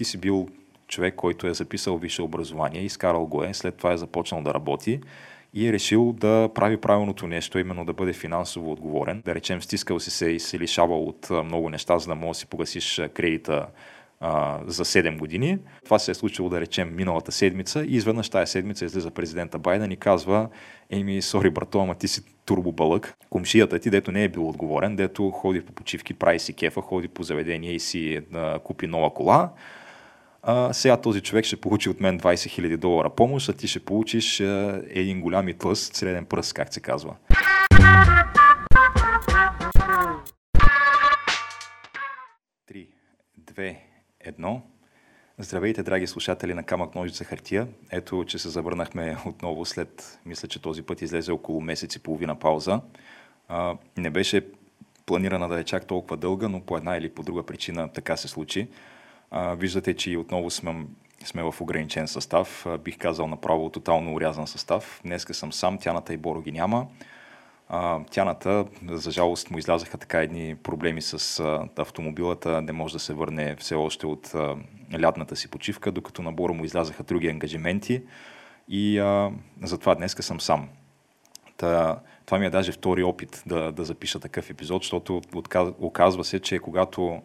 ти си бил човек, който е записал висше образование, изкарал го е, след това е започнал да работи и е решил да прави правилното нещо, именно да бъде финансово отговорен. Да речем, стискал си се и се лишавал от много неща, за да можеш да си погасиш кредита а, за 7 години. Това се е случило, да речем, миналата седмица и изведнъж тази седмица излиза президента Байден и казва, еми, сори брато, ама ти си турбобълък. Комшията ти, дето не е бил отговорен, дето ходи по почивки, прави си кефа, ходи по заведение и си а, купи нова кола, а, сега този човек ще получи от мен 20 000 долара помощ, а ти ще получиш а, един голям и тлъст среден пръст, как се казва. Три, две, едно. Здравейте, драги слушатели на Камък Ножица Хартия. Ето, че се завърнахме отново след, мисля, че този път излезе около месец и половина пауза. А, не беше планирана да е чак толкова дълга, но по една или по друга причина така се случи. Виждате, че отново сме, сме в ограничен състав. Бих казал направо тотално урязан състав. Днеска съм сам, Тяната и Боро ги няма. Тяната, за жалост, му излязаха така едни проблеми с автомобилата, не може да се върне все още от а, лятната си почивка, докато на Боро му излязаха други ангажименти и а, затова днеска съм сам. Та, това ми е даже втори опит да, да запиша такъв епизод, защото оказва се, че когато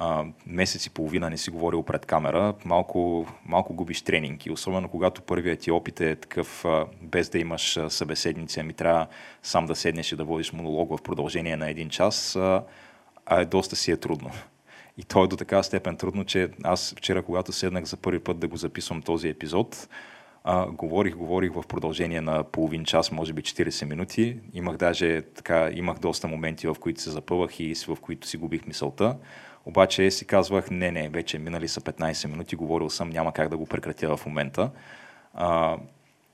а, месец и половина не си говорил пред камера, малко, малко губиш тренинг. И особено когато първият ти опит е такъв, а, без да имаш а, събеседници, ами трябва сам да седнеш и да водиш монолог в продължение на един час, а, а доста си е трудно. И то е до такава степен трудно, че аз вчера, когато седнах за първи път да го записвам този епизод, а, говорих, говорих в продължение на половин час, може би 40 минути. Имах даже така, имах доста моменти, в които се запъвах и в които си губих мисълта. Обаче си казвах, не, не, вече минали са 15 минути, говорил съм, няма как да го прекратя в момента. А,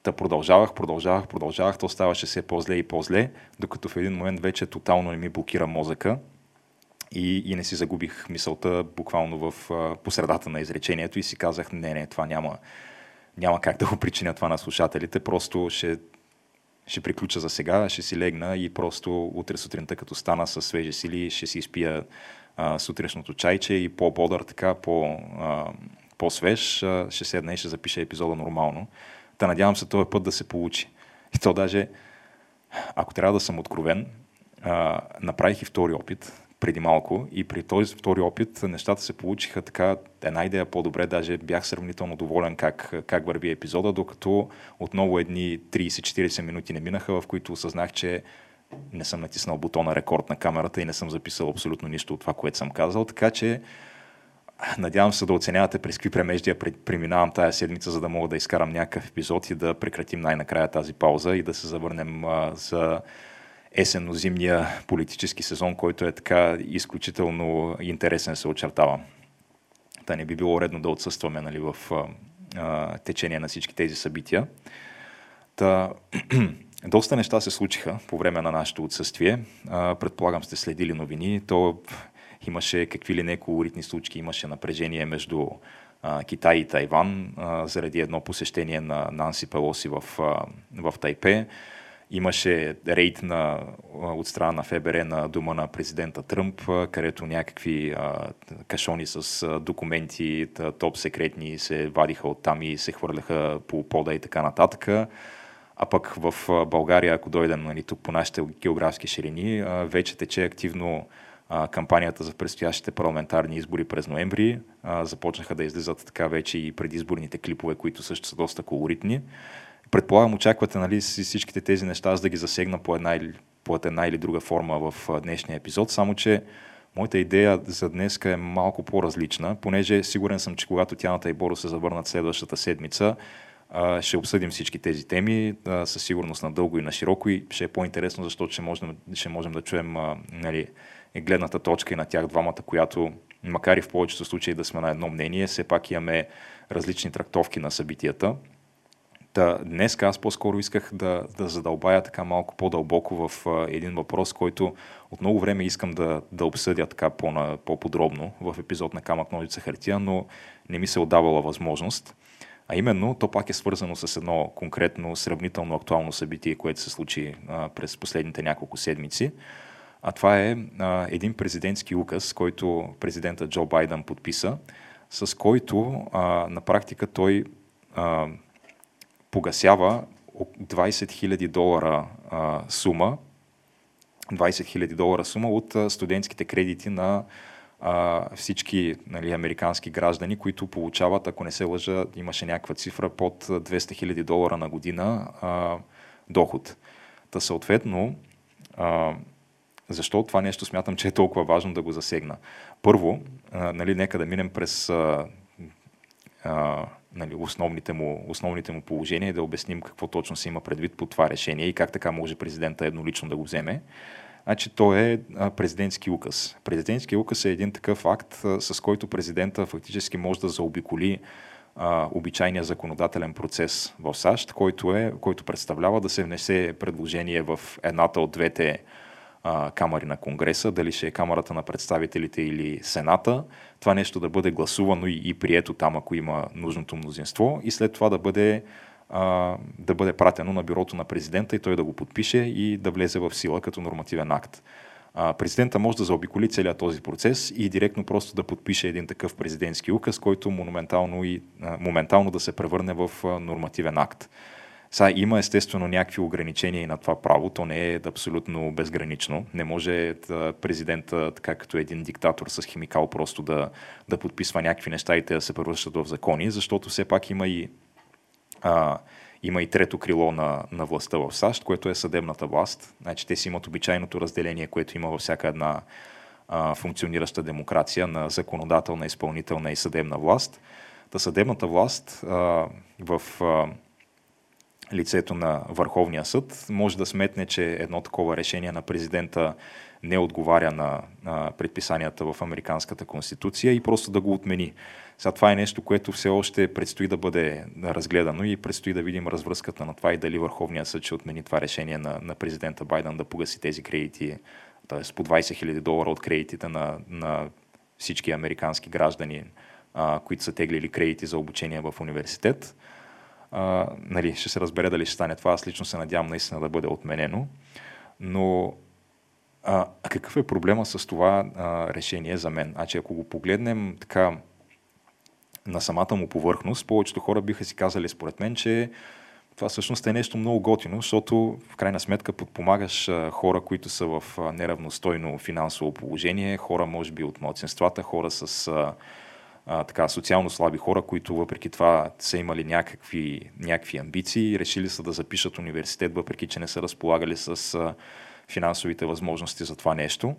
Та продължавах, продължавах, продължавах, то ставаше все по-зле и по-зле, докато в един момент вече тотално не ми блокира мозъка и, и не си загубих мисълта буквално в посредата на изречението и си казах, не, не, това няма, няма как да го причиня това на слушателите, просто ще, ще приключа за сега, ще си легна и просто утре сутринта, като стана с свежи сили, ще си изпия сутрешното чайче и по-бодър, така, по, а, по-свеж, а, ще седна и ще запиша епизода нормално. Та надявам се този път да се получи. И то даже, ако трябва да съм откровен, а, направих и втори опит преди малко и при този втори опит нещата се получиха така една идея по-добре, даже бях сравнително доволен как, как върви епизода, докато отново едни 30-40 минути не минаха, в които осъзнах, че не съм натиснал бутона рекорд на камерата и не съм записал абсолютно нищо от това, което съм казал, така че надявам се да оценявате през какви премеждия преминавам тая седмица, за да мога да изкарам някакъв епизод и да прекратим най-накрая тази пауза и да се завърнем а, за есенно-зимния политически сезон, който е така изключително интересен се очертава. Та не би било редно да отсъстваме нали, в а, течение на всички тези събития. Та, доста неща се случиха по време на нашето отсъствие. Предполагам сте следили новини. То имаше какви ли не колоритни случки, имаше напрежение между Китай и Тайван заради едно посещение на Нанси Пелоси в, в Тайпе. Имаше рейд на, от страна на ФБР на дома на президента Тръмп, където някакви кашони с документи, топ секретни се вадиха от там и се хвърляха по пода и така нататък. А пък в България, ако дойдем нали, тук по нашите географски ширини, вече тече активно кампанията за предстоящите парламентарни избори през ноември. Започнаха да излизат така вече и предизборните клипове, които също са доста колоритни. Предполагам, очаквате нали, всичките тези неща, аз да ги засегна по една, или, по една или друга форма в днешния епизод, само че моята идея за днес е малко по-различна, понеже сигурен съм, че когато Тяната и Боро се завърнат следващата седмица, ще обсъдим всички тези теми със сигурност на дълго и на широко и ще е по-интересно, защото ще можем, ще можем да чуем нали, гледната точка и на тях двамата, която макар и в повечето случаи да сме на едно мнение, все пак имаме различни трактовки на събитията. Та, днес аз по-скоро исках да, да задълбая така малко по-дълбоко в един въпрос, който от много време искам да, да обсъдя така по по-подробно в епизод на Камък Ножица Хартия, но не ми се отдавала възможност. А именно, то пак е свързано с едно конкретно, сравнително актуално събитие, което се случи а, през последните няколко седмици. А това е а, един президентски указ, който президента Джо Байден подписа, с който а, на практика той а, погасява 20 000 долара а, сума, 20 000 долара сума от студентските кредити на а, всички нали, американски граждани, които получават, ако не се лъжа, имаше някаква цифра под 200 000 долара на година а, доход. Та съответно, а, защо това нещо смятам, че е толкова важно да го засегна? Първо, а, нали, нека да минем през а, а, нали, основните, му, основните му положения и да обясним какво точно се има предвид по това решение и как така може президента еднолично да го вземе. Значи то е президентски указ. Президентски указ е един такъв акт, с който президента фактически може да заобиколи обичайния законодателен процес в САЩ, който, е, който представлява да се внесе предложение в едната от двете а, камери на Конгреса, дали ще е Камерата на представителите или Сената, това нещо да бъде гласувано и, и прието там, ако има нужното мнозинство, и след това да бъде, а, да бъде пратено на бюрото на президента и той да го подпише и да влезе в сила като нормативен акт. А, президента може да заобиколи целият този процес и директно просто да подпише един такъв президентски указ, който моментално, и, а, моментално да се превърне в а, нормативен акт. Сега има естествено някакви ограничения и на това право, то не е абсолютно безгранично. Не може президента, така като един диктатор с химикал, просто да, да подписва някакви неща и те да се превръщат в закони, защото все пак има и, а, има и трето крило на, на властта в САЩ, което е съдебната власт. Значи те си имат обичайното разделение, което има във всяка една а, функционираща демокрация на законодателна, изпълнителна и съдебна власт. Та съдебната власт а, в а, лицето на Върховния съд може да сметне, че едно такова решение на президента не отговаря на, на предписанията в Американската конституция и просто да го отмени. Сега това е нещо, което все още предстои да бъде разгледано и предстои да видим развръзката на това и дали Върховния съд ще отмени това решение на, на президента Байден да погаси тези кредити, т.е. по 20 000 долара от кредитите на, на всички американски граждани, а, които са теглили кредити за обучение в университет а, нали, ще се разбере дали ще стане това. Аз лично се надявам наистина да бъде отменено. Но а, какъв е проблема с това а, решение за мен? Значи, ако го погледнем така на самата му повърхност, повечето хора биха си казали според мен, че това всъщност е нещо много готино, защото в крайна сметка подпомагаш хора, които са в неравностойно финансово положение, хора може би от младсенствата, хора с а, така, социално слаби хора, които въпреки това са имали някакви, някакви амбиции, решили са да запишат университет, въпреки че не са разполагали с а, финансовите възможности за това нещо.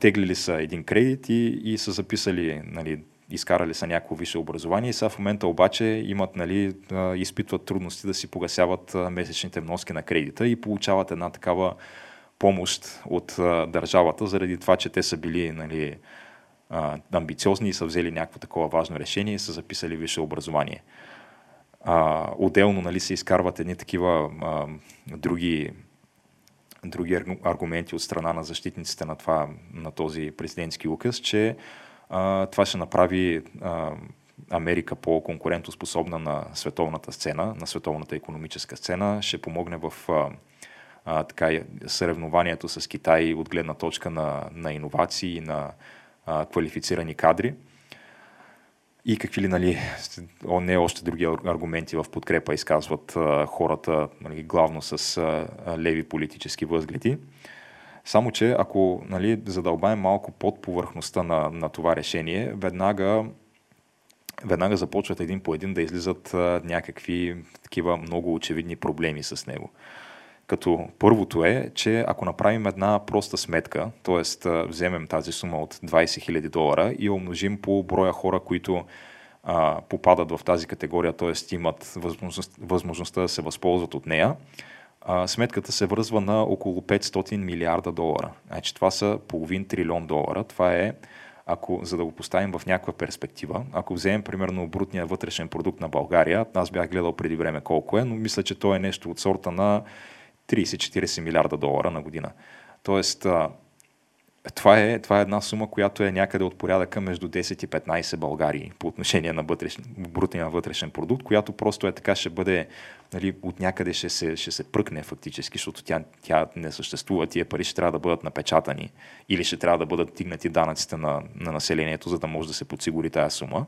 Теглили са един кредит и, и са записали, нали, изкарали са някакво висше образование и сега в момента обаче имат, нали, изпитват трудности да си погасяват месечните вноски на кредита и получават една такава помощ от държавата, заради това, че те са били нали, амбициозни и са взели някакво такова важно решение и са записали висше образование. Отделно нали, се изкарват едни такива други, други аргументи от страна на защитниците на, това, на този президентски указ, че това ще направи Америка по-конкурентоспособна на световната сцена, на световната економическа сцена, ще помогне в а, така, съревнованието с Китай от гледна точка на, на иновации и на квалифицирани кадри. И какви ли, нали, не още други аргументи в подкрепа изказват хората, нали, главно с леви политически възгледи. Само, че ако нали, задълбаем малко под повърхността на, на това решение, веднага, веднага започват един по един да излизат а, някакви такива много очевидни проблеми с него. Като първото е, че ако направим една проста сметка, т.е. вземем тази сума от 20 000 долара и умножим по броя хора, които а, попадат в тази категория, т.е. имат възможност, възможността да се възползват от нея, а, сметката се връзва на около 500 милиарда долара. Значи това са половин трилион долара. Това е, ако, за да го поставим в някаква перспектива, ако вземем примерно брутния вътрешен продукт на България, аз бях гледал преди време колко е, но мисля, че то е нещо от сорта на 30-40 милиарда долара на година. Тоест, това е, това е една сума, която е някъде от порядъка между 10 и 15 Българии по отношение на вътрешен, брутния вътрешен продукт, която просто е така, ще бъде, нали, от някъде ще се, ще се пръкне фактически, защото тя, тя не съществува. Тия пари ще трябва да бъдат напечатани или ще трябва да бъдат тигнати данъците на, на населението, за да може да се подсигури тази сума.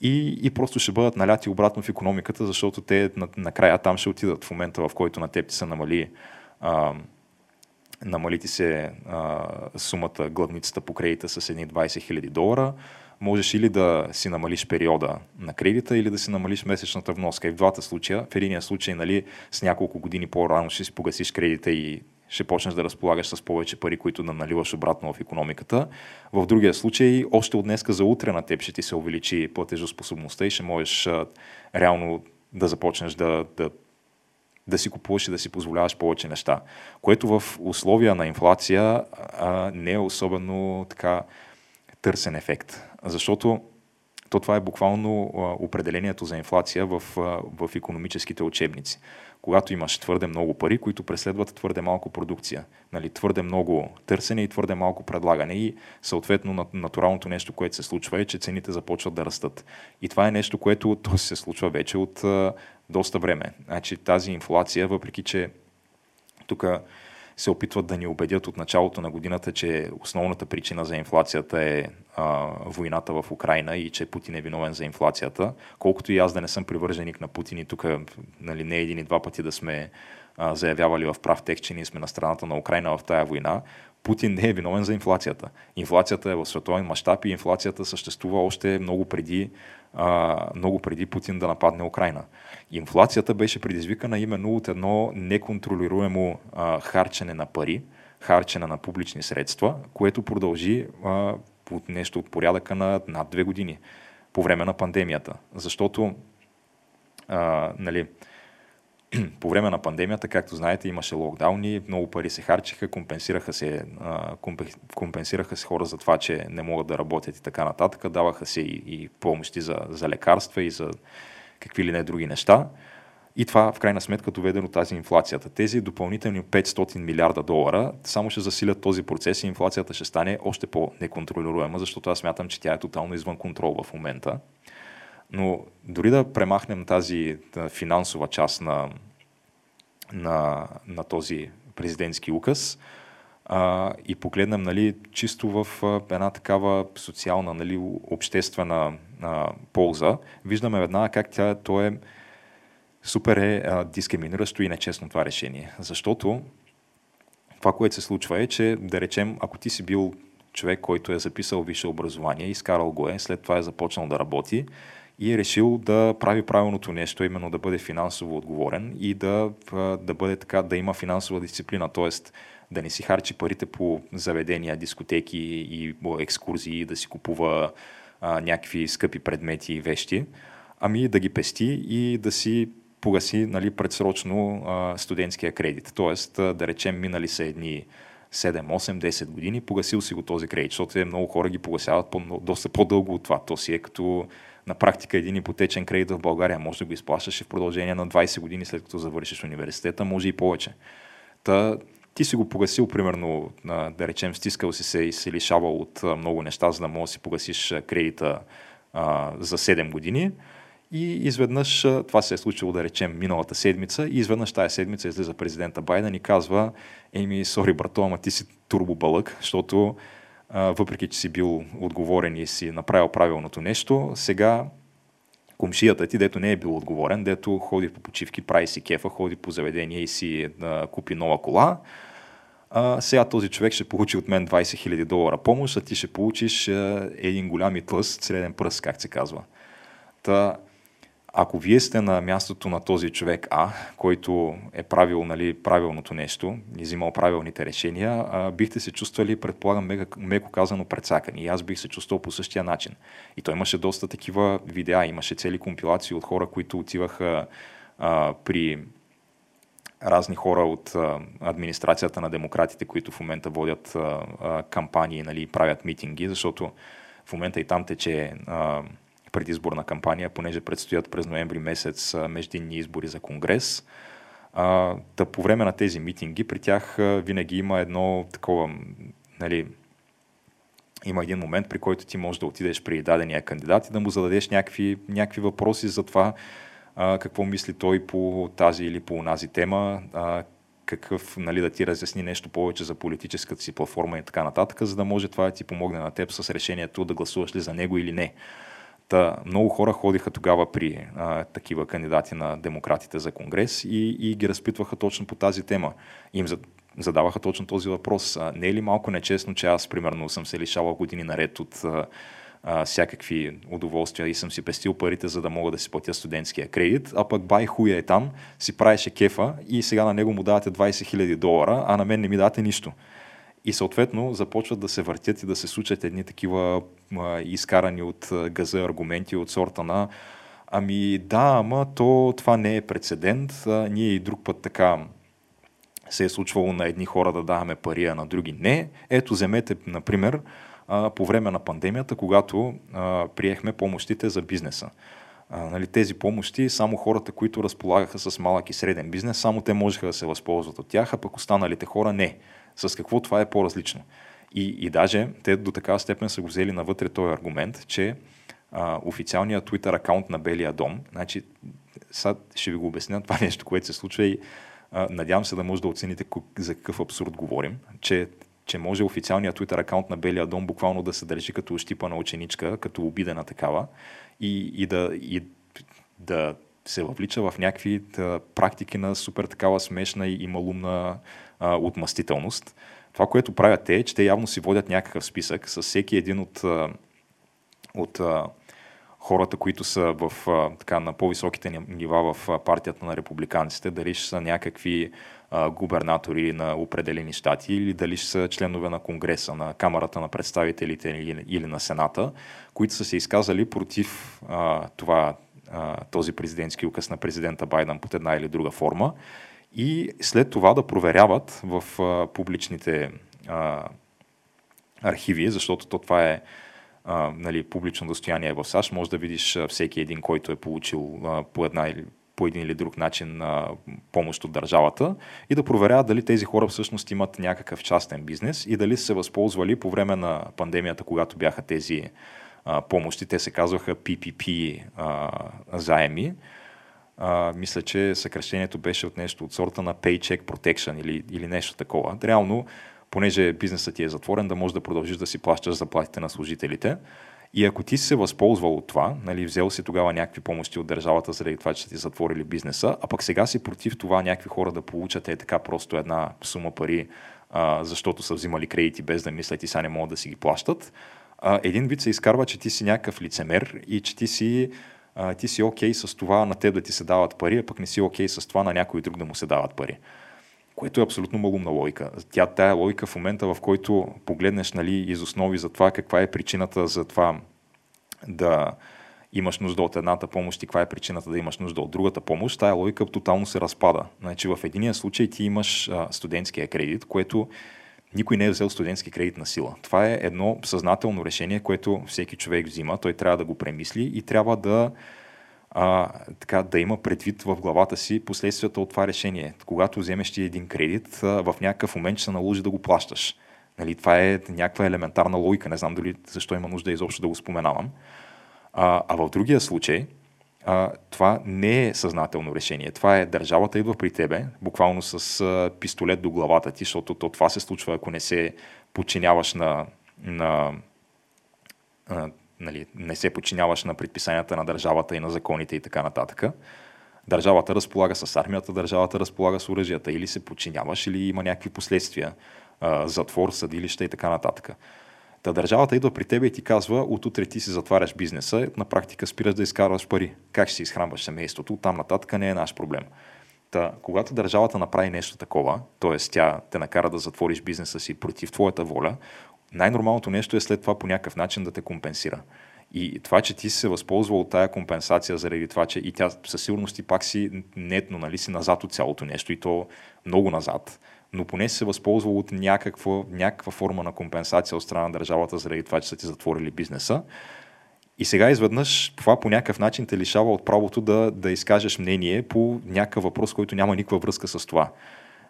И, и просто ще бъдат наляти обратно в економиката, защото те накрая там ще отидат в момента, в който на теб ти се намали а, намали ти се а, сумата, главницата по кредита с едни 20 хиляди долара, можеш или да си намалиш периода на кредита, или да си намалиш месечната вноска. И в двата случая, в единия случай, нали, с няколко години по-рано ще си погасиш кредита и ще почнеш да разполагаш с повече пари, които да наливаш обратно в економиката. В другия случай, още от днеска за утре на теб ще ти се увеличи платежоспособността и ще можеш а, реално да започнеш да, да да си купуваш и да си позволяваш повече неща. Което в условия на инфлация а, не е особено така търсен ефект. Защото то това е буквално определението за инфлация в, в економическите учебници. Когато имаш твърде много пари, които преследват твърде малко продукция. Нали, твърде много търсене и твърде малко предлагане. И съответно натуралното нещо, което се случва е, че цените започват да растат. И това е нещо, което то се случва вече от доста време. Значи тази инфлация, въпреки че тук се опитват да ни убедят от началото на годината, че основната причина за инфлацията е а, войната в Украина и че Путин е виновен за инфлацията. Колкото и аз да не съм привърженик на Путин и тук нали, не един и два пъти да сме а, заявявали в прав текст, че ние сме на страната на Украина в тая война, Путин не е виновен за инфлацията. Инфлацията е в световен мащаб и инфлацията съществува още много преди, а, много преди Путин да нападне Украина. Инфлацията беше предизвикана именно от едно неконтролируемо а, харчене на пари, харчене на публични средства, което продължи а, от нещо от порядъка на над две години по време на пандемията. Защото а, нали, по време на пандемията, както знаете, имаше локдауни, много пари се харчиха, компенсираха се, компенсираха се хора за това, че не могат да работят и така нататък, даваха се и, и помощи за, за лекарства и за какви ли не други неща. И това в крайна сметка доведе до тази инфлацията. Тези допълнителни 500 милиарда долара само ще засилят този процес и инфлацията ще стане още по-неконтролируема, защото аз смятам, че тя е тотално извън контрол в момента. Но дори да премахнем тази финансова част на, на, на този президентски указ а, и погледнем нали, чисто в една такава социална, нали, обществена а, полза, виждаме веднага как тя, то е супер е а, дискриминиращо и нечестно това решение. Защото това, което се случва е, че да речем, ако ти си бил човек, който е записал висше образование, изкарал го е, след това е започнал да работи, и е решил да прави правилното нещо, именно да бъде финансово отговорен и да, да бъде така, да има финансова дисциплина, т.е. да не си харчи парите по заведения, дискотеки и екскурзии, да си купува а, някакви скъпи предмети и вещи, ами да ги пести и да си погаси нали, предсрочно а, студентския кредит. Тоест, да речем, минали са едни 7, 8, 10 години, погасил си го този кредит, защото е много хора ги погасяват по, доста по-дълго от това. То си е като на практика един ипотечен кредит в България може да го изплащаш в продължение на 20 години след като завършиш университета, може и повече. Та, ти си го погасил, примерно, да речем, стискал си се и се лишавал от много неща, за да можеш да си погасиш кредита а, за 7 години. И изведнъж, това се е случило, да речем, миналата седмица, и изведнъж тази седмица излиза президента Байден и казва, еми, сори, брато, ама ти си турбобълък, защото въпреки че си бил отговорен и си направил правилното нещо, сега комшията ти, дето не е бил отговорен, дето ходи по почивки, прави си кефа, ходи по заведение и си а, купи нова кола, а, сега този човек ще получи от мен 20 000 долара помощ, а ти ще получиш а, един голям и тлъст среден пръст, как се казва. Та, ако вие сте на мястото на този човек А, който е правил нали, правилното нещо и взимал правилните решения, а, бихте се чувствали, предполагам, меко, меко казано прецакани. И аз бих се чувствал по същия начин. И той имаше доста такива видеа, имаше цели компилации от хора, които отиваха а, при разни хора от а, администрацията на демократите, които в момента водят а, а, кампании, нали, правят митинги, защото в момента и там тече а, предизборна кампания, понеже предстоят през ноември месец междинни избори за Конгрес. да по време на тези митинги при тях винаги има едно такова нали, има един момент, при който ти можеш да отидеш при дадения кандидат и да му зададеш някакви, някакви въпроси за това а, какво мисли той по тази или по онази тема, а, какъв, нали, да ти разясни нещо повече за политическата си платформа и така нататък, за да може това да ти помогне на теб с решението да гласуваш ли за него или не. Та, много хора ходиха тогава при а, такива кандидати на демократите за конгрес и, и ги разпитваха точно по тази тема. Им задаваха точно този въпрос. А, не е ли малко нечестно, че аз, примерно, съм се лишавал години наред от а, а, всякакви удоволствия и съм си пестил парите, за да мога да си платя студентския кредит, а пък бай хуя е там, си правеше кефа и сега на него му давате 20 000 долара, а на мен не ми дадете нищо. И съответно започват да се въртят и да се случат едни такива а, изкарани от газа аргументи от сорта на Ами да, ама то това не е прецедент. А, ние и друг път така се е случвало на едни хора да даваме пари, а на други не. Ето, вземете, например, а, по време на пандемията, когато а, приехме помощите за бизнеса. А, нали, тези помощи, само хората, които разполагаха с малък и среден бизнес, само те можеха да се възползват от тях, а пък останалите хора не. С какво това е по-различно? И, и даже те до такава степен са го взели навътре този аргумент, че а, официалният Twitter акаунт на Белия дом, значи, сега ще ви го обясня това нещо, което се случва и а, надявам се да може да оцените за какъв абсурд говорим, че че може официалният Twitter акаунт на Белия дом буквално да се държи като ощипана ученичка, като обидена такава и, и, да, и да се въвлича в някакви да, практики на супер такава смешна и, малумна а, отмъстителност. Това, което правят те, е, че те явно си водят някакъв списък с всеки един от, от хората, които са в, така, на по-високите нива в партията на републиканците, дали ще са някакви а, губернатори на определени щати или дали ще са членове на Конгреса, на Камерата на представителите или, или на Сената, които са се изказали против а, това, а, този президентски указ на президента Байден под една или друга форма и след това да проверяват в а, публичните а, архиви, защото то това е а, нали, публично достояние в САЩ, може да видиш всеки един, който е получил а, по една или по един или друг начин а, помощ от държавата и да проверяват дали тези хора всъщност имат някакъв частен бизнес и дали са се възползвали по време на пандемията, когато бяха тези а, помощи. Те се казваха PPP а, заеми. А, мисля, че съкрещението беше от нещо от сорта на Paycheck Protection или, или нещо такова. Реално, понеже бизнесът ти е затворен, да можеш да продължиш да си плащаш заплатите на служителите. И ако ти си се възползвал от това, нали, взел си тогава някакви помощи от държавата заради това, че ти затворили бизнеса, а пък сега си против това някакви хора да получат е така просто една сума пари, а, защото са взимали кредити без да мислят и сега не могат да си ги плащат, а, един вид се изкарва, че ти си някакъв лицемер и че ти си а, ти си окей okay с това на теб да ти се дават пари, а пък не си окей okay с това на някой друг да му се дават пари което е абсолютно малумна логика. Тя, тая логика в момента, в който погледнеш нали, из основи за това каква е причината за това да имаш нужда от едната помощ и каква е причината да имаш нужда от другата помощ, тая логика тотално се разпада. Значи в единия случай ти имаш а, студентския кредит, което никой не е взел студентски кредит на сила. Това е едно съзнателно решение, което всеки човек взима. Той трябва да го премисли и трябва да а, така, да има предвид в главата си последствията от това решение. Когато вземеш ти един кредит, а, в някакъв момент ще се наложи да го плащаш. Нали, това е някаква елементарна логика. Не знам дали защо има нужда изобщо да го споменавам. А, а в другия случай, а, това не е съзнателно решение. Това е държавата идва при тебе, буквално с а, пистолет до главата ти, защото то, това се случва, ако не се подчиняваш на, на, на нали, не се подчиняваш на предписанията на държавата и на законите и така нататък. Държавата разполага с армията, държавата разполага с оръжията. Или се подчиняваш, или има някакви последствия. затвор, съдилища и така нататък. Та държавата идва при тебе и ти казва, от утре ти си затваряш бизнеса, на практика спираш да изкарваш пари. Как ще си изхранваш семейството, там нататък не е наш проблем. Та, когато държавата направи нещо такова, т.е. тя те накара да затвориш бизнеса си против твоята воля, най-нормалното нещо е след това по някакъв начин да те компенсира. И това, че ти си се възползвал от тая компенсация заради това, че и тя със сигурност и пак си нетно, нали, си назад от цялото нещо и то много назад, но поне се възползвал от някаква, някаква форма на компенсация от страна на държавата заради това, че са ти затворили бизнеса. И сега изведнъж това по някакъв начин те лишава от правото да, да изкажеш мнение по някакъв въпрос, който няма никаква връзка с това.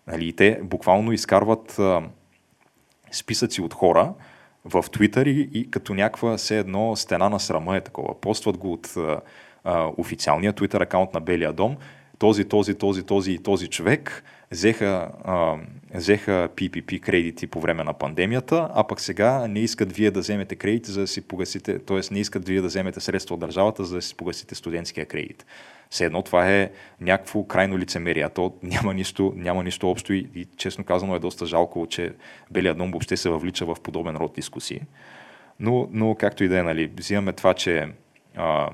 Нали, те буквално изкарват списъци от хора, в Twitter и, и като някаква все едно стена на срама е такова. Постват го от а, официалния Twitter акаунт на Белия дом. Този, този, този, този и този човек взеха, а, взеха PPP кредити по време на пандемията, а пък сега не искат вие да вземете кредити, за да си погасите, т.е. не искат вие да вземете средства от държавата, за да си погасите студентския кредит. Все едно това е някакво крайно лицемерие. То няма нищо, няма нищо общо и, и честно казано е доста жалко, че Белия дом въобще се въвлича в подобен род дискусии. Но, но както и да е, нали, взимаме това, че а,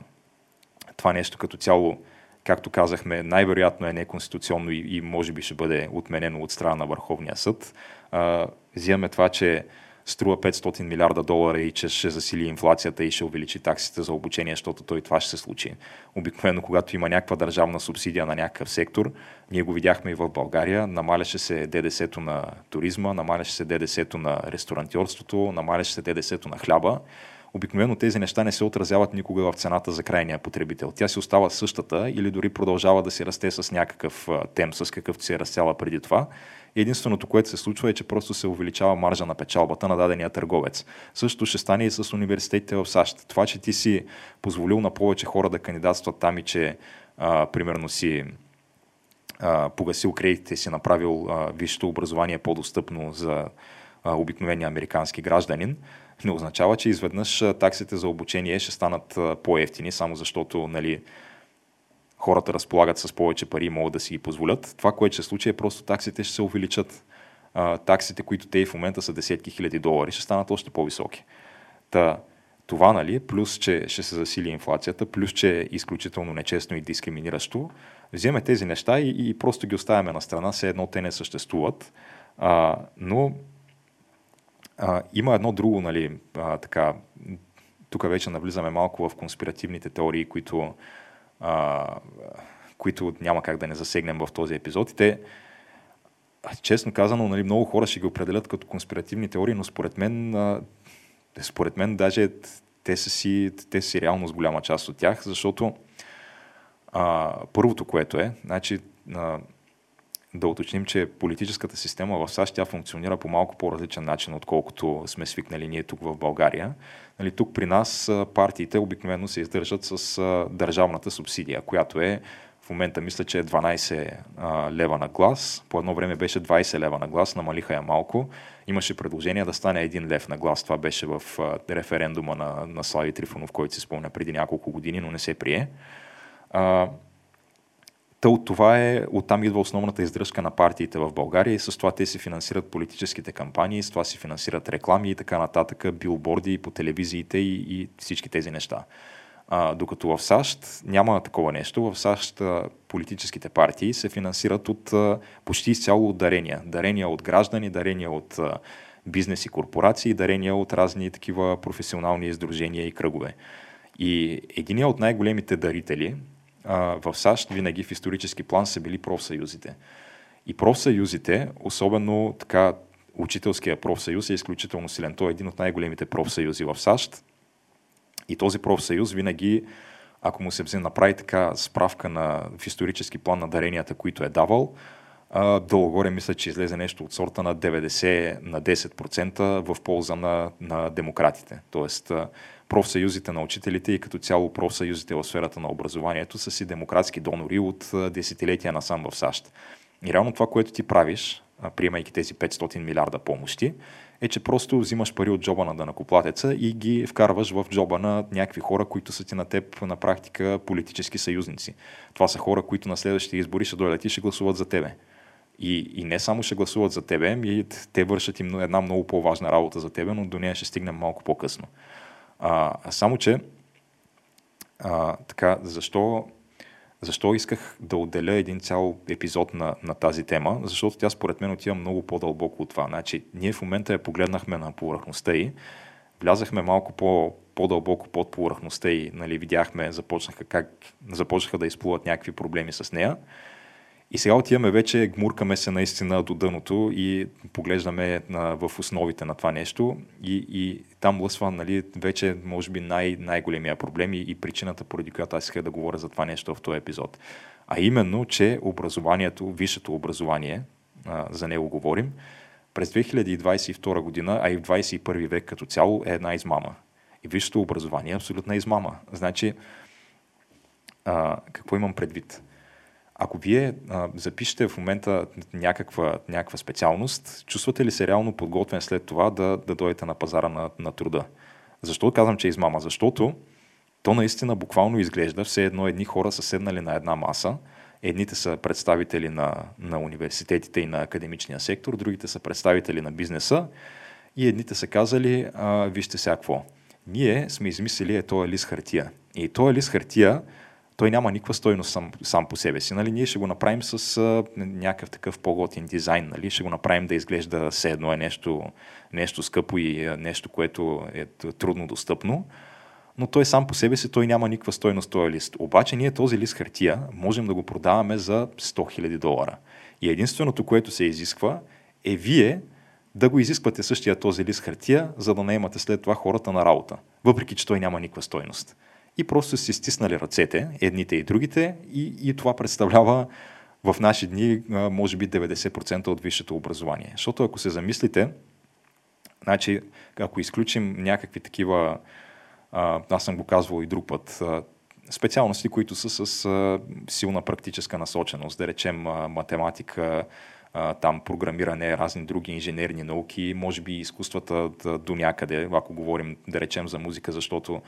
това нещо като цяло както казахме, най-вероятно е неконституционно и, и може би ще бъде отменено от страна на Върховния съд. А, взимаме това, че струва 500 милиарда долара и че ще засили инфлацията и ще увеличи таксите за обучение, защото той това ще се случи. Обикновено, когато има някаква държавна субсидия на някакъв сектор, ние го видяхме и в България, намаляше се ДДС-то на туризма, намаляше се ДДС-то на ресторантьорството, намаляше се ДДС-то на хляба обикновено тези неща не се отразяват никога в цената за крайния потребител. Тя си остава същата или дори продължава да си расте с някакъв тем, с какъвто се е разцяла преди това. Единственото, което се случва е, че просто се увеличава маржа на печалбата на дадения търговец. Същото ще стане и с университетите в САЩ. Това, че ти си позволил на повече хора да кандидатстват там и че а, примерно си а, погасил кредитите си, направил а, висшето образование по-достъпно за а, обикновения американски гражданин, не означава, че изведнъж таксите за обучение ще станат по-ефтини, само защото нали, хората разполагат с повече пари и могат да си ги позволят. Това, което ще случи е просто таксите ще се увеличат. Таксите, които те и в момента са десетки хиляди долари, ще станат още по-високи. Та, това, нали, плюс, че ще се засили инфлацията, плюс, че е изключително нечестно и дискриминиращо, вземе тези неща и, и просто ги оставяме на страна, все едно те не съществуват. А, но а, има едно друго, нали, а, така, тук вече навлизаме малко в конспиративните теории, които, а, които няма как да не засегнем в този епизод. И те, честно казано, нали, много хора ще ги определят като конспиративни теории, но според мен, а, според мен даже те са си, те са си реално с голяма част от тях, защото а, първото, което е, значи, а, да уточним, че политическата система в САЩ тя функционира по малко по-различен начин, отколкото сме свикнали ние тук в България. Нали, тук при нас партиите обикновено се издържат с държавната субсидия, която е в момента мисля, че е 12 а, лева на глас. По едно време беше 20 лева на глас, намалиха я малко. Имаше предложение да стане 1 лев на глас. Това беше в референдума на, на Слави Трифонов, който се спомня преди няколко години, но не се прие. Та от това е, оттам идва основната издръжка на партиите в България и с това те си финансират политическите кампании, с това си финансират реклами и така нататък, билборди по телевизиите и, и всички тези неща. А, докато в САЩ няма такова нещо. В САЩ а, политическите партии се финансират от а, почти изцяло от дарения. Дарения от граждани, дарения от а, бизнес и корпорации, дарения от разни такива професионални издружения и кръгове. И един от най-големите дарители в САЩ винаги в исторически план са били профсъюзите. И профсъюзите, особено така учителския профсъюз е изключително силен. Той е един от най-големите профсъюзи в САЩ. И този профсъюз винаги, ако му се направи така справка на, в исторически план на даренията, които е давал, долу горе мисля, че излезе нещо от сорта на 90 на 10% в полза на, на демократите. Тоест, профсъюзите на учителите и като цяло профсъюзите в сферата на образованието са си демократски донори от десетилетия насам в САЩ. И реално това, което ти правиш, приемайки тези 500 милиарда помощи, е, че просто взимаш пари от джоба на дънакоплатеца и ги вкарваш в джоба на някакви хора, които са ти на теб на практика политически съюзници. Това са хора, които на следващите избори ще дойдат и ще гласуват за тебе. И, и не само ще гласуват за тебе, и те вършат им една много по-важна работа за тебе, но до нея ще стигнем малко по-късно. А, само, че а, така, защо, защо исках да отделя един цял епизод на, на тази тема? Защото тя според мен отива много по-дълбоко от това. Значи, ние в момента я погледнахме на повърхността и влязахме малко по, по-дълбоко под повърхността и нали, видяхме, започнаха, как, започнаха да изплуват някакви проблеми с нея. И сега отиваме вече, гмуркаме се наистина до дъното и поглеждаме на, в основите на това нещо и, и там лъсва нали, вече може би най- най-големия проблем и, и причината, поради която аз исках да говоря за това нещо в този епизод. А именно, че образованието, висшето образование, а, за него говорим, през 2022 година, а и в 21 век като цяло е една измама. И висшето образование е абсолютна измама. Значи, а, какво имам предвид? Ако вие а, запишете в момента някаква, някаква специалност, чувствате ли се реално подготвен след това да, да дойдете на пазара на, на труда? Защо казвам, че е измама? Защото то наистина буквално изглежда все едно едни хора са седнали на една маса, едните са представители на, на университетите и на академичния сектор, другите са представители на бизнеса и едните са казали, а, вижте сега какво. Ние сме измислили е този лист хартия. И този лист хартия, той няма никаква стойност сам, сам по себе си. Нали? Ние ще го направим с а, някакъв такъв по-готин дизайн. Нали? Ще го направим да изглежда все едно е нещо, нещо скъпо и нещо, което е трудно достъпно но той сам по себе си той няма никаква стойност този лист. Обаче ние този лист хартия можем да го продаваме за 100 000 долара. И единственото, което се изисква е вие да го изисквате същия този лист хартия, за да наемате след това хората на работа, въпреки че той няма никаква стойност. И просто си стиснали ръцете, едните и другите, и, и това представлява в наши дни, може би 90% от висшето образование. Защото ако се замислите, значи, ако изключим някакви такива аз съм го казвал и друг път, специалности, които са с силна практическа насоченост, да речем математика, там програмиране, разни други инженерни науки, може би изкуствата до някъде, ако говорим, да речем за музика, защото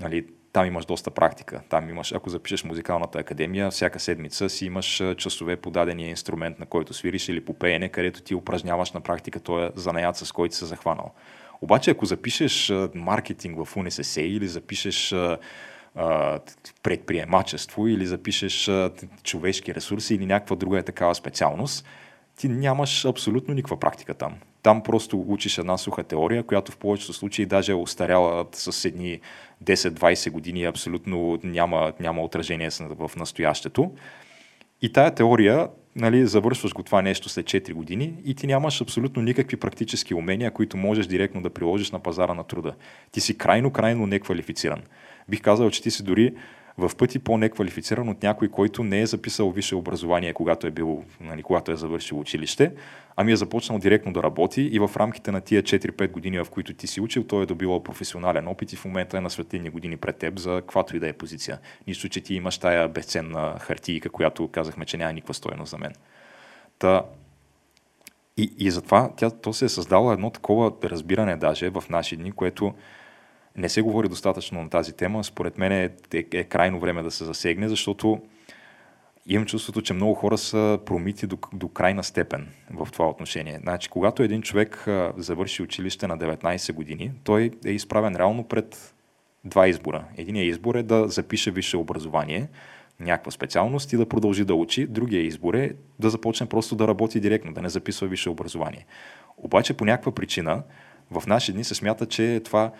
нали, там имаш доста практика. Там имаш, ако запишеш музикалната академия, всяка седмица си имаш часове по дадения инструмент, на който свириш или по пеене, където ти упражняваш на практика този занаят, с който се захванал. Обаче, ако запишеш маркетинг в УНСС или запишеш предприемачество или запишеш човешки ресурси или някаква друга е такава специалност, ти нямаш абсолютно никаква практика там. Там просто учиш една суха теория, която в повечето случаи даже е устаряла с едни 10-20 години абсолютно няма, няма отражение в настоящето. И тая теория нали, завършваш го това нещо след 4 години и ти нямаш абсолютно никакви практически умения, които можеш директно да приложиш на пазара на труда. Ти си крайно, крайно неквалифициран. Бих казал, че ти си дори в пъти по-неквалифициран от някой, който не е записал висше образование, когато е, бил, нали, когато е завършил училище, ами е започнал директно да работи и в рамките на тия 4-5 години, в които ти си учил, той е добивал професионален опит и в момента е на светлини години пред теб за каквато и да е позиция. Нищо, че ти имаш тая безценна хартийка, която казахме, че няма никаква стоеност за мен. Та, и, и затова тя, то се е създало едно такова разбиране даже в наши дни, което не се говори достатъчно на тази тема. Според мен е, е, е крайно време да се засегне, защото имам чувството, че много хора са промити до, до крайна степен в това отношение. Значи, когато един човек завърши училище на 19 години, той е изправен реално пред два избора. Единият избор е да запише висше образование, някаква специалност и да продължи да учи. Другия избор е да започне просто да работи директно, да не записва висше образование. Обаче по някаква причина в наши дни се смята, че това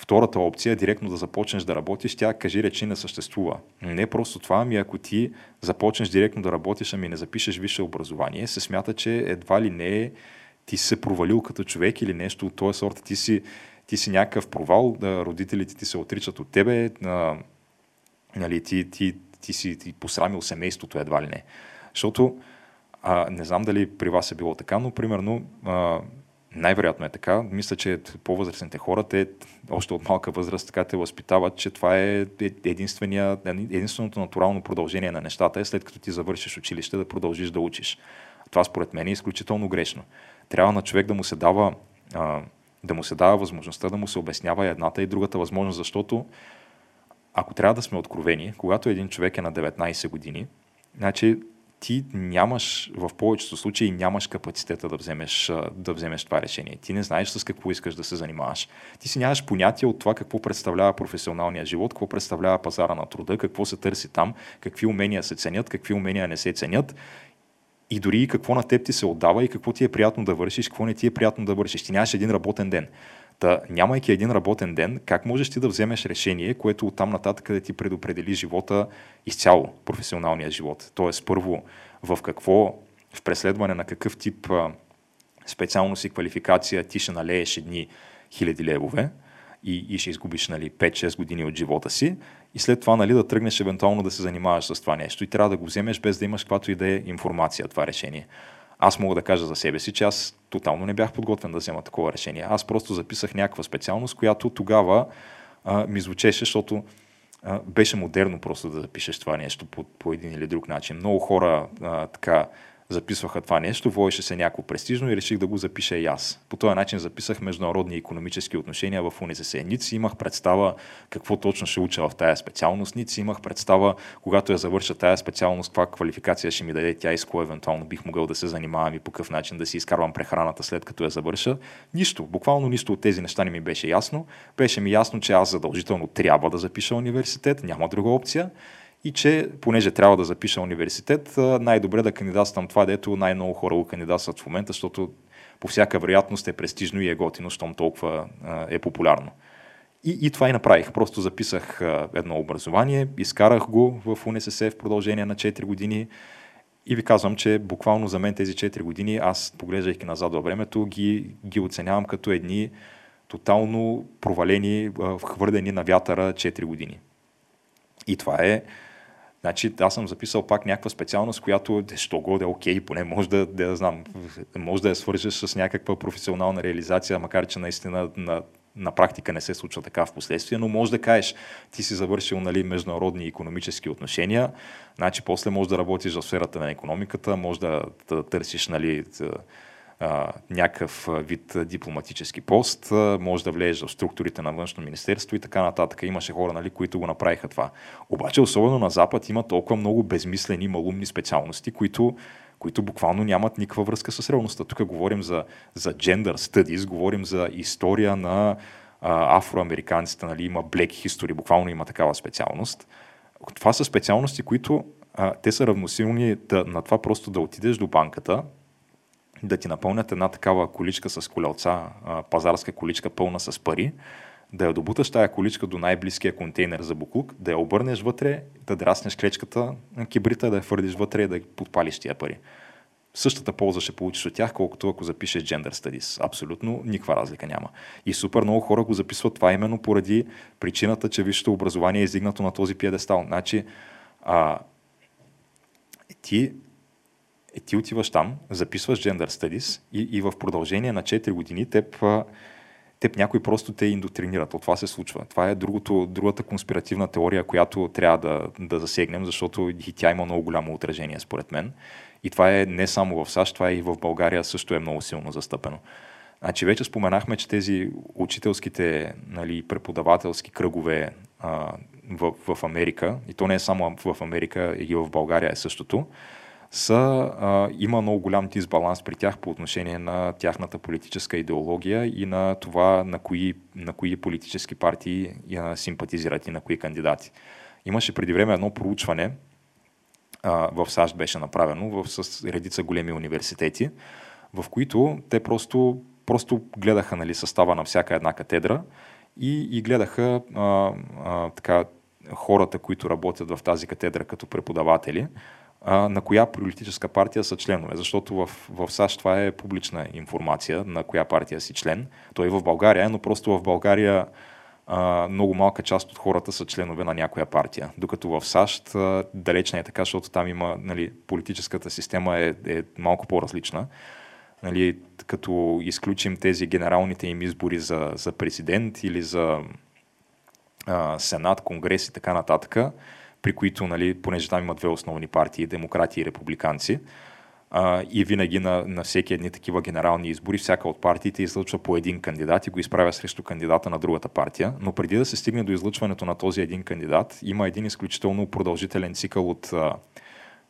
Втората опция е директно да започнеш да работиш, тя кажи речи не съществува. Не просто това, ами ако ти започнеш директно да работиш, ами не запишеш висше образование, се смята, че едва ли не е ти си се провалил като човек или нещо от този сорт, ти си, ти си някакъв провал, родителите ти се отричат от тебе, а, нали, ти, ти, ти си ти посрамил семейството едва ли не. Защото а, не знам дали при вас е било така, но примерно а, най-вероятно е така. Мисля, че по-възрастните хора, те още от малка възраст така те възпитават, че това е единствения, единственото натурално продължение на нещата е след като ти завършиш училище да продължиш да учиш. Това според мен е изключително грешно. Трябва на човек да му се дава, да му се дава възможността да му се обяснява едната и другата възможност, защото ако трябва да сме откровени, когато един човек е на 19 години, значи ти нямаш, в повечето случаи нямаш капацитета да вземеш, да вземеш това решение. Ти не знаеш с какво искаш да се занимаваш. Ти си нямаш понятие от това какво представлява професионалния живот, какво представлява пазара на труда, какво се търси там, какви умения се ценят, какви умения не се ценят и дори какво на теб ти се отдава и какво ти е приятно да вършиш, какво не ти е приятно да вършиш. Ти нямаш един работен ден. Та, нямайки един работен ден, как можеш ти да вземеш решение, което оттам нататък да ти предопредели живота изцяло, професионалния живот? Тоест, първо, в какво, в преследване на какъв тип специалност и квалификация ти ще налееш едни хиляди левове и, и ще изгубиш нали, 5-6 години от живота си и след това нали, да тръгнеш евентуално да се занимаваш с това нещо и трябва да го вземеш без да имаш каквато и да е информация това решение. Аз мога да кажа за себе си, че аз тотално не бях подготвен да взема такова решение. Аз просто записах някаква специалност, която тогава а, ми звучеше, защото а, беше модерно просто да запишеш това нещо по, по един или друг начин. Много хора а, така записваха това нещо, водеше се някакво престижно и реших да го запиша и аз. По този начин записах международни економически отношения в УНИСС. Ници имах представа какво точно ще уча в тая специалност, ници имах представа, когато я завърша тая специалност, каква квалификация ще ми даде тя и с кое евентуално бих могъл да се занимавам и по какъв начин да си изкарвам прехраната след като я завърша. Нищо, буквално нищо от тези неща не ми беше ясно. Беше ми ясно, че аз задължително трябва да запиша университет, няма друга опция и че, понеже трябва да запиша университет, най-добре да кандидатствам това, дето най-много хора го кандидатстват в момента, защото по всяка вероятност е престижно и е готино, щом толкова е популярно. И, и това и направих. Просто записах едно образование, изкарах го в УНСС в продължение на 4 години и ви казвам, че буквално за мен тези 4 години, аз поглеждайки назад във времето, ги, ги оценявам като едни тотално провалени, хвърдени на вятъра 4 години. И това е Значи аз съм записал пак някаква специалност, която що го да е окей, поне може да, да знам, може да я свържеш с някаква професионална реализация, макар че наистина на, на практика не се случва така в последствие, но може да кажеш, ти си завършил нали, международни економически отношения, значи после може да работиш в сферата на економиката, може да, да търсиш нали, а, някакъв вид дипломатически пост, може да влезеш в структурите на външно министерство и така нататък. Имаше хора, нали, които го направиха това. Обаче, особено на Запад, има толкова много безмислени, малумни специалности, които които буквално нямат никаква връзка с реалността. Тук говорим за, за gender studies, говорим за история на а, афроамериканците, нали, има black history, буквално има такава специалност. Това са специалности, които а, те са равносилни да, на това просто да отидеш до банката, да ти напълнят една такава количка с колелца, пазарска количка пълна с пари, да я добуташ тая количка до най-близкия контейнер за буклук, да я обърнеш вътре, да драснеш клечката на кибрита, да я хвърлиш вътре и да подпалиш тия пари. Същата полза ще получиш от тях, колкото ако запишеш Gender Studies. Абсолютно никаква разлика няма. И супер много хора го записват това именно поради причината, че висшето образование е издигнато на този пиедестал. Значи, а, ти е, ти отиваш там, записваш Gender Studies и, и в продължение на 4 години теб, теб някой просто те индоктринират. От това се случва. Това е другото, другата конспиративна теория, която трябва да, да засегнем, защото и тя има много голямо отражение, според мен. И това е не само в САЩ, това е и в България също е много силно застъпено. Значи вече споменахме, че тези учителските, нали, преподавателски кръгове а, в, в Америка, и то не е само в Америка, и в България е същото, са, а, има много голям дисбаланс при тях по отношение на тяхната политическа идеология и на това на кои, на кои политически партии а, симпатизират и на кои кандидати. Имаше преди време едно проучване, а, в САЩ беше направено в, с редица големи университети, в които те просто, просто гледаха нали, състава на всяка една катедра и, и гледаха а, а, така, хората, които работят в тази катедра като преподаватели, а, на коя политическа партия са членове, защото в, в САЩ това е публична информация на коя партия си член. Той е в България, но просто в България а, много малка част от хората са членове на някоя партия. Докато в САЩ а, далеч не е така, защото там има, нали, политическата система е, е малко по-различна. Нали, като изключим тези генералните им избори за, за президент или за а, Сенат, Конгрес и така нататък, при които, нали, понеже там има две основни партии, демократи и републиканци, а, и винаги на, на всеки едни такива генерални избори, всяка от партиите излъчва по един кандидат и го изправя срещу кандидата на другата партия. Но преди да се стигне до излъчването на този един кандидат, има един изключително продължителен цикъл от а,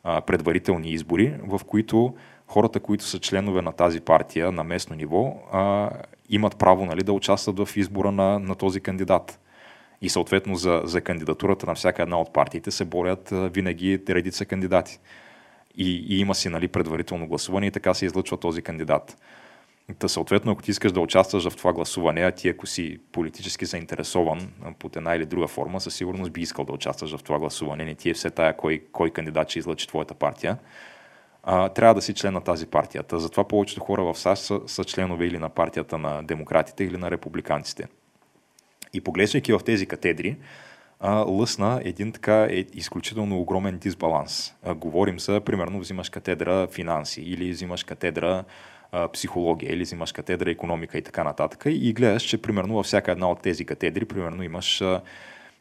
а, предварителни избори, в които хората, които са членове на тази партия на местно ниво, а, имат право нали, да участват в избора на, на този кандидат. И съответно за, за кандидатурата на всяка една от партиите се борят винаги редица кандидати. И, и има си нали, предварително гласуване и така се излъчва този кандидат. Та съответно, ако ти искаш да участваш в това гласуване, а ти ако си политически заинтересован под една или друга форма, със сигурност би искал да участваш в това гласуване. Не ти е все тая кой, кой кандидат ще излъчи твоята партия. А, трябва да си член на тази партията. Затова повечето хора в САЩ са, са членове или на партията на демократите, или на републиканците. И поглеждайки в тези катедри, а, лъсна един така е, изключително огромен дисбаланс. А, говорим за, примерно, взимаш катедра финанси или взимаш катедра а, психология или взимаш катедра економика и така нататък и гледаш, че примерно във всяка една от тези катедри, примерно имаш а,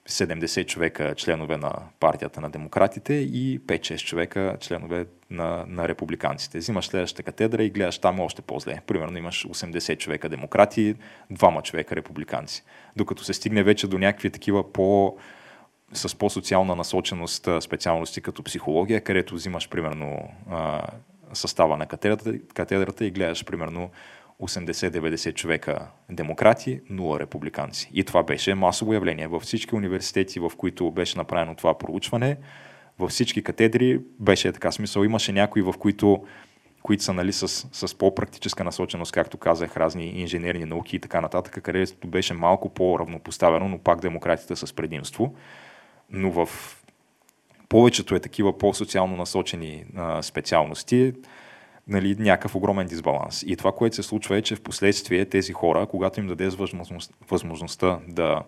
70 човека членове на партията на демократите и 5-6 човека членове на, на републиканците. Взимаш следващата катедра и гледаш там още по-зле. Примерно имаш 80 човека демократи, двама човека републиканци. Докато се стигне вече до някакви такива по с по-социална насоченост специалности като психология, където взимаш примерно състава на катедрата, катедрата и гледаш примерно 80-90 човека демократи, 0 републиканци. И това беше масово явление. Във всички университети, в които беше направено това проучване, във всички катедри беше така смисъл. Имаше някои, в които, които са нали, с, с по-практическа насоченост, както казах, разни инженерни науки и така нататък, където беше малко по-равнопоставено, но пак демократите с предимство. Но в повечето е такива по-социално насочени а, специалности нали, някакъв огромен дисбаланс. И това, което се случва е, че в последствие тези хора, когато им дадеш възможност, възможността да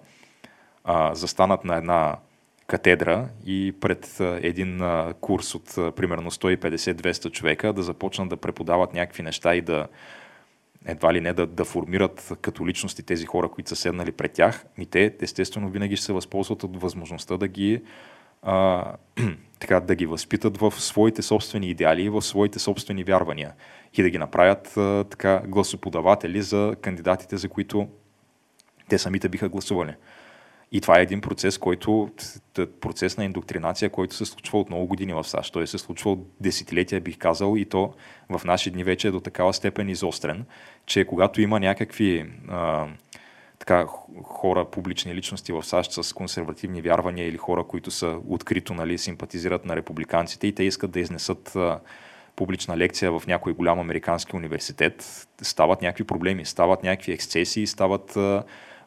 а, застанат на една катедра и пред а, един а, курс от а, примерно 150-200 човека да започнат да преподават някакви неща и да едва ли не да, да формират като личности тези хора, които са седнали пред тях, и те естествено винаги ще се възползват от възможността да ги а, така, да ги възпитат в своите собствени идеали и в своите собствени вярвания и да ги направят а, така гласоподаватели за кандидатите, за които те самите биха гласували. И това е един процес, който, процес на индоктринация, който се случва от много години в САЩ. Той се случва от десетилетия, бих казал, и то в наши дни вече е до такава степен изострен, че когато има някакви а, така, хора, публични личности в САЩ с консервативни вярвания или хора, които са открито нали, симпатизират на републиканците и те искат да изнесат публична лекция в някой голям американски университет, стават някакви проблеми, стават някакви ексцесии, стават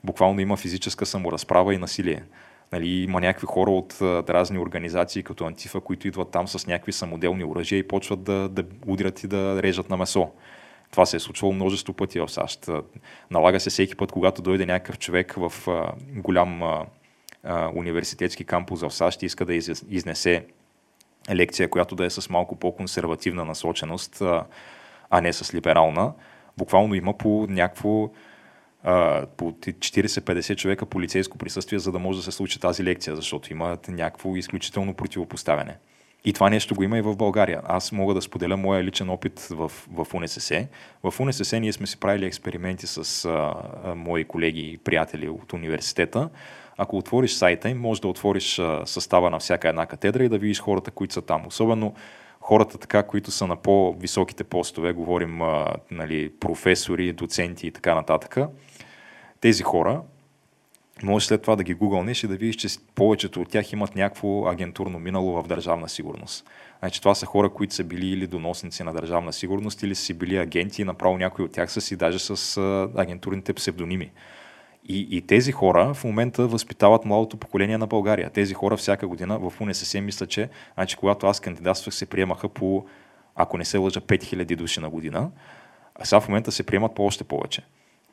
буквално има физическа саморазправа и насилие. Нали, има някакви хора от разни организации като Антифа, които идват там с някакви самоделни оръжия и почват да, да удрят и да режат на месо. Това се е случвало множество пъти в САЩ. Налага се всеки път, когато дойде някакъв човек в голям университетски кампус в САЩ и иска да изнесе лекция, която да е с малко по-консервативна насоченост, а не с либерална. Буквално има по някакво по 40-50 човека полицейско присъствие, за да може да се случи тази лекция, защото има някакво изключително противопоставяне. И това нещо го има и в България. Аз мога да споделя моя личен опит в, в УНСС. В УНСС ние сме си правили експерименти с а, а, мои колеги и приятели от университета. Ако отвориш сайта им, може да отвориш а, състава на всяка една катедра и да видиш хората, които са там. Особено хората, така, които са на по-високите постове, говорим а, нали, професори, доценти и така нататък. Тези хора Може след това да ги гугълнеш и да видиш, че повечето от тях имат някакво агентурно минало в държавна сигурност. Значи това са хора, които са били или доносници на държавна сигурност, или са били агенти направо някои от тях са си даже с агентурните псевдоними. И, и тези хора в момента възпитават младото поколение на България. Тези хора всяка година в УНСС мисля, че значи, когато аз кандидатствах се приемаха по, ако не се лъжа, 5000 души на година, а сега в момента се приемат по още повече.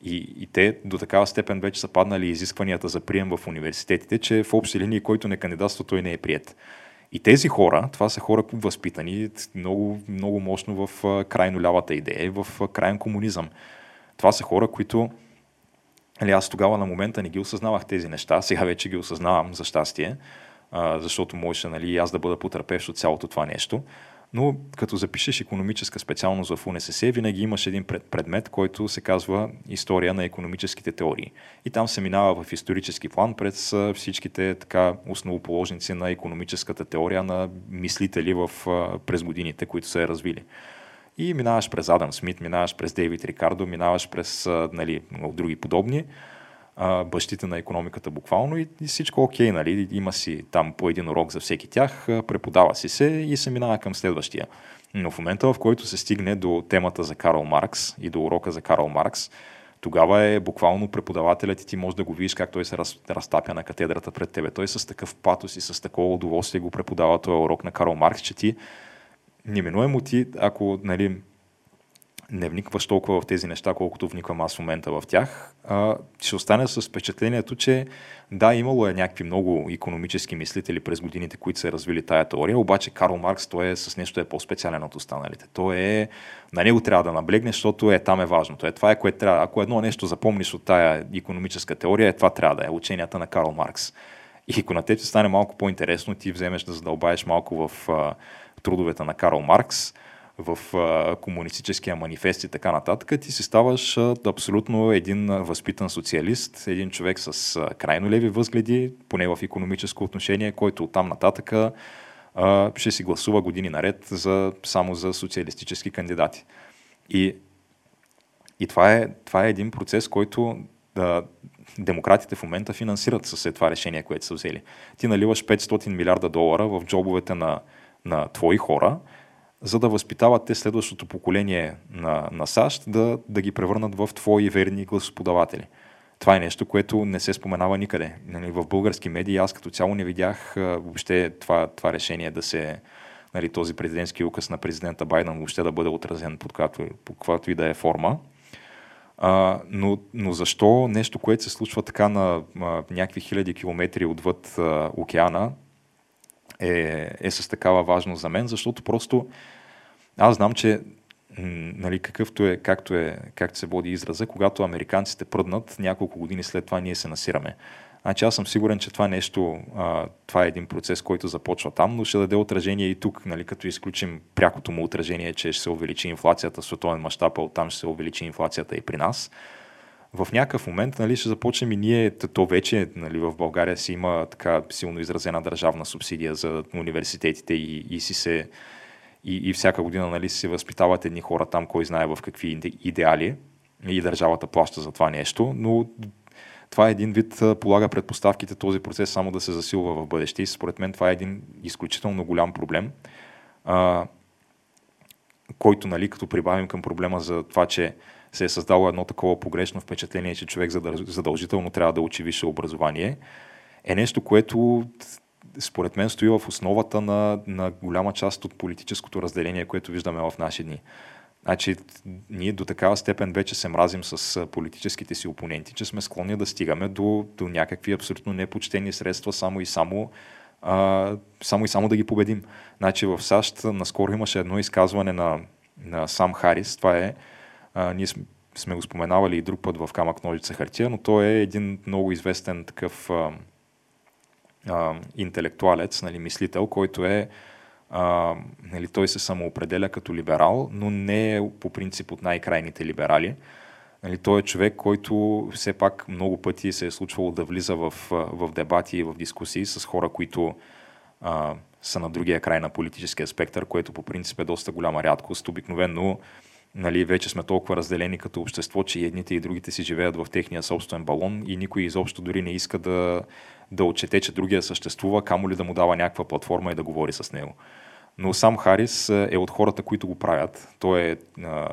И, и те до такава степен вече са паднали изискванията за прием в университетите, че в общи линии, който не кандидатства, той не е прият. И тези хора, това са хора възпитани много, много мощно в крайно лявата идея, в крайен комунизъм. Това са хора, които Али, аз тогава на момента не ги осъзнавах тези неща, сега вече ги осъзнавам за щастие, защото можеше нали, аз да бъда потърпевш от цялото това нещо но като запишеш економическа специалност в УНСС, винаги имаш един предмет, който се казва История на економическите теории. И там се минава в исторически план през всичките така основоположници на економическата теория на мислители в, през годините, които са я развили. И минаваш през Адам Смит, минаваш през Дейвид Рикардо, минаваш през нали, други подобни бащите на економиката буквално и, и всичко окей, нали? Има си там по един урок за всеки тях, преподава си се и се минава към следващия. Но в момента, в който се стигне до темата за Карл Маркс и до урока за Карл Маркс, тогава е буквално преподавателят и ти може да го видиш как той се раз, разтапя на катедрата пред тебе. Той с такъв патос и с такова удоволствие го преподава този урок на Карл Маркс, че ти неминуемо ти, ако нали, не вникваш толкова в тези неща, колкото вниквам аз в момента в тях, а, ще остане с впечатлението, че да, имало е някакви много економически мислители през годините, които са развили тая теория, обаче Карл Маркс той е с нещо е по-специален от останалите. Той е, на него трябва да наблегне, защото е там е важно. То е това е което трябва. Ако едно нещо запомниш от тая економическа теория, е това трябва да е ученията на Карл Маркс. И ако на те ти стане малко по-интересно, ти вземеш да задълбаеш малко в а, трудовете на Карл Маркс, в а, комунистическия манифест и така нататък, ти си ставаш а, абсолютно един възпитан социалист, един човек с а, крайно леви възгледи, поне в економическо отношение, който оттам нататък а, ще си гласува години наред за, само за социалистически кандидати. И, и това, е, това е един процес, който да, демократите в момента финансират с това решение, което са взели. Ти наливаш 500 милиарда долара в джобовете на, на твои хора, за да възпитават те следващото поколение на, на САЩ да, да ги превърнат в твои верни гласоподаватели. Това е нещо, което не се споменава никъде. Нали, в български медии аз като цяло не видях въобще това, това решение да се, нали, този президентски указ на президента Байден въобще да бъде отразен под каквато, под каквато и да е форма. А, но, но защо нещо, което се случва така на а, някакви хиляди километри отвъд а, океана, е, е с такава важност за мен, защото просто аз знам, че нали, какъвто е, както, е, както се води израза, когато американците пръднат, няколко години след това ние се насираме. Значи аз съм сигурен, че това нещо, а, това е един процес, който започва там, но ще даде отражение и тук, нали, като изключим прякото му отражение, че ще се увеличи инфлацията в световен мащаб, а оттам ще се увеличи инфлацията и при нас. В някакъв момент нали, ще започнем и ние, то вече нали, в България си има така силно изразена държавна субсидия за университетите и, и си се и, и всяка година нали, се възпитават едни хора там, кой знае в какви идеали и държавата плаща за това нещо, но това е един вид, полага предпоставките този процес само да се засилва в бъдеще и според мен това е един изключително голям проблем, а, който, нали, като прибавим към проблема за това, че се е създало едно такова погрешно впечатление, че човек задължително трябва да учи висше образование, е нещо, което според мен стои в основата на, на голяма част от политическото разделение, което виждаме в наши дни. Значи, ние до такава степен вече се мразим с политическите си опоненти, че сме склонни да стигаме до, до някакви абсолютно непочтени средства, само и само, а, само и само да ги победим. Значи в САЩ наскоро имаше едно изказване на, на Сам Харис, това е, а, ние сме, сме го споменавали и друг път в Камък ножица хартия, но той е един много известен такъв а, а, интелектуалец, нали, мислител, който е а, нали, той се самоопределя като либерал, но не е по принцип от най-крайните либерали. Нали, той е човек, който все пак много пъти се е случвало да влиза в, в дебати и в дискусии с хора, които а, са на другия край на политическия спектър, което по принцип е доста голяма рядкост. Обикновено нали, вече сме толкова разделени като общество, че едните и другите си живеят в техния собствен балон и никой изобщо дори не иска да, да отчете, че другия съществува, камо ли да му дава някаква платформа и да говори с него. Но сам Харис е от хората, които го правят. Той е, а,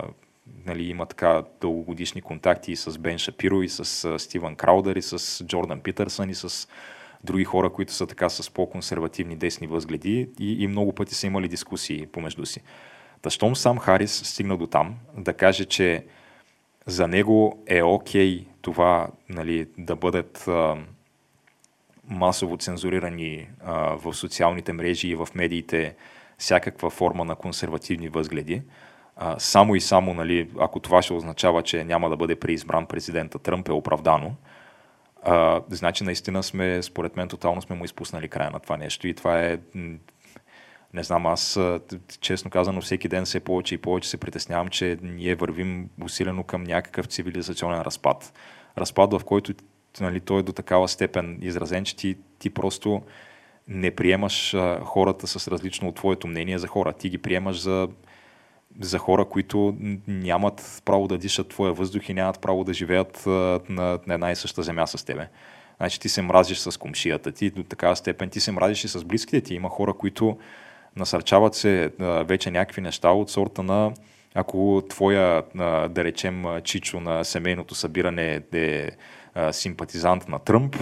нали, има така дългогодишни контакти и с Бен Шапиро, и с Стивън Краудър, и с Джордан Питърсън, и с други хора, които са така с по-консервативни десни възгледи и, и много пъти са имали дискусии помежду си. Та щом сам Харис стигна до там да каже, че за него е окей okay това нали, да бъдат а, масово цензурирани а, в социалните мрежи и в медиите всякаква форма на консервативни възгледи. А, само и само, нали, ако това ще означава, че няма да бъде преизбран президента Тръмп, е оправдано. А, значи наистина сме, според мен, тотално сме му изпуснали края на това нещо и това е не знам, аз честно казано всеки ден все повече и повече се притеснявам, че ние вървим усилено към някакъв цивилизационен разпад. Разпад, в който нали, той е до такава степен изразен, че ти, ти просто не приемаш хората с различно от твоето мнение за хора. Ти ги приемаш за, за хора, които нямат право да дишат твоя въздух и нямат право да живеят на, на една и съща земя с тебе. Значи ти се мразиш с комшията ти до такава степен, ти се мразиш и с близките ти. Има хора, които насърчават се вече някакви неща от сорта на ако твоя, да речем, чичо на семейното събиране е симпатизант на Тръмп,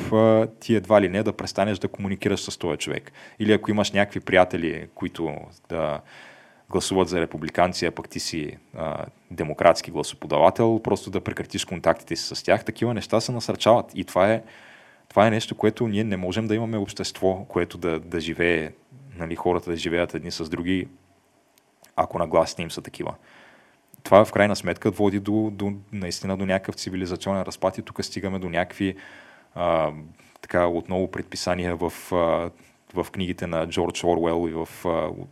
ти едва ли не да престанеш да комуникираш с този човек. Или ако имаш някакви приятели, които да гласуват за републиканци, а пък ти си а, демократски гласоподавател, просто да прекратиш контактите си с тях. Такива неща се насърчават. И това е, това е нещо, което ние не можем да имаме общество, което да, да живее, нали, хората да живеят едни с други, ако нагласите им са такива. Това в крайна сметка води до, до наистина до някакъв цивилизационен разпад и тук стигаме до някакви а, така отново предписания в а, в книгите на Джордж Орвел и в,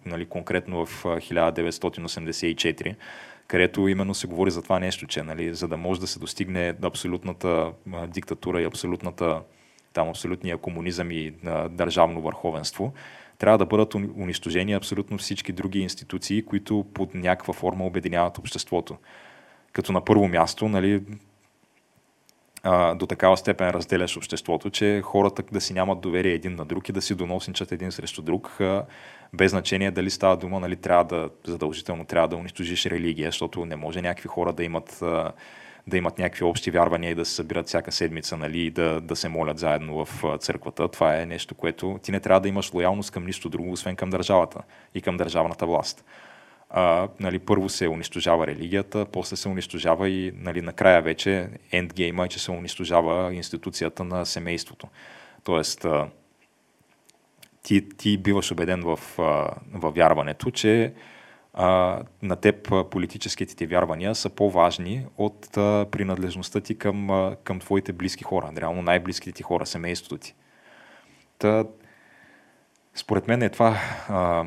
нали, конкретно в 1984, където именно се говори за това нещо, че нали, за да може да се достигне абсолютната диктатура и абсолютната, там абсолютния комунизъм и а, държавно върховенство, трябва да бъдат унищожени абсолютно всички други институции, които под някаква форма обединяват обществото. Като на първо място, нали, до такава степен разделяш обществото, че хората да си нямат доверие един на друг и да си доносничат един срещу друг, без значение дали става дума, нали, трябва да задължително трябва да унищожиш религия, защото не може някакви хора да имат, да имат някакви общи вярвания и да се събират всяка седмица нали, и да, да се молят заедно в църквата. Това е нещо, което ти не трябва да имаш лоялност към нищо друго, освен към държавата и към държавната власт а, нали, първо се унищожава религията, после се унищожава и нали, накрая вече ендгейма е, че се унищожава институцията на семейството. Тоест, ти, ти биваш убеден в, в вярването, че а, на теб политическите ти вярвания са по-важни от а, принадлежността ти към, а, към твоите близки хора, реално най-близките ти хора, семейството ти. Та, според мен е това а,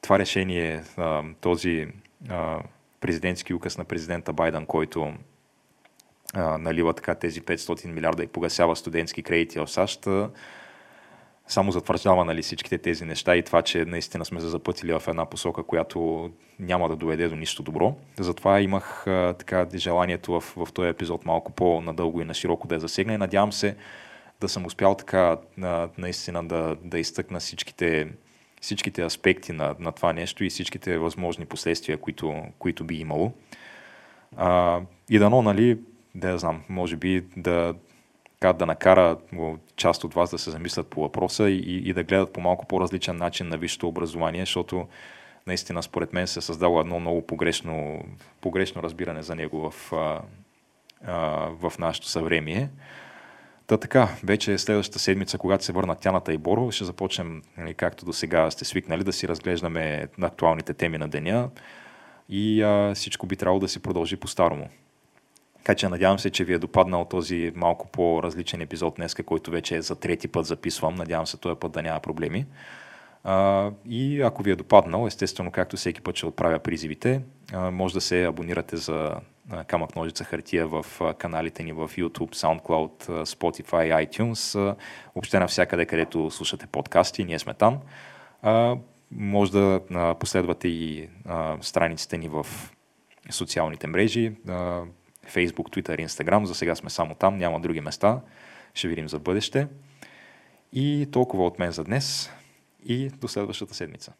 това решение, този президентски указ на президента Байден, който налива така тези 500 милиарда и погасява студентски кредити в САЩ, само затвърждава нали, всичките тези неща и това, че наистина сме се запътили в една посока, която няма да доведе до нищо добро. Затова имах така желанието в, в този епизод малко по-надълго и на широко да я засегна и надявам се да съм успял така наистина да, да изтъкна всичките всичките аспекти на, на това нещо и всичките възможни последствия, които, които би имало. А, и дано, нали, да я знам, може би да, да накара част от вас да се замислят по въпроса и, и да гледат по малко по-различен начин на висшето образование, защото наистина според мен се е създало едно много погрешно, погрешно разбиране за него в, а, а, в нашето съвремие. Та така, вече следващата седмица, когато се върнат Тяната и Боро, ще започнем, нали, както до сега сте свикнали, да си разглеждаме актуалните теми на деня и а, всичко би трябвало да си продължи по-старому. Така че надявам се, че ви е допаднал този малко по-различен епизод днес, който вече е за трети път записвам. Надявам се този път да няма проблеми. А, и ако ви е допаднал, естествено, както всеки път ще отправя призивите, а, може да се абонирате за камък ножица хартия в каналите ни в YouTube, SoundCloud, Spotify, iTunes, въобще навсякъде, където слушате подкасти, ние сме там. Може да последвате и страниците ни в социалните мрежи, Facebook, Twitter, Instagram. За сега сме само там, няма други места. Ще видим за бъдеще. И толкова от мен за днес и до следващата седмица.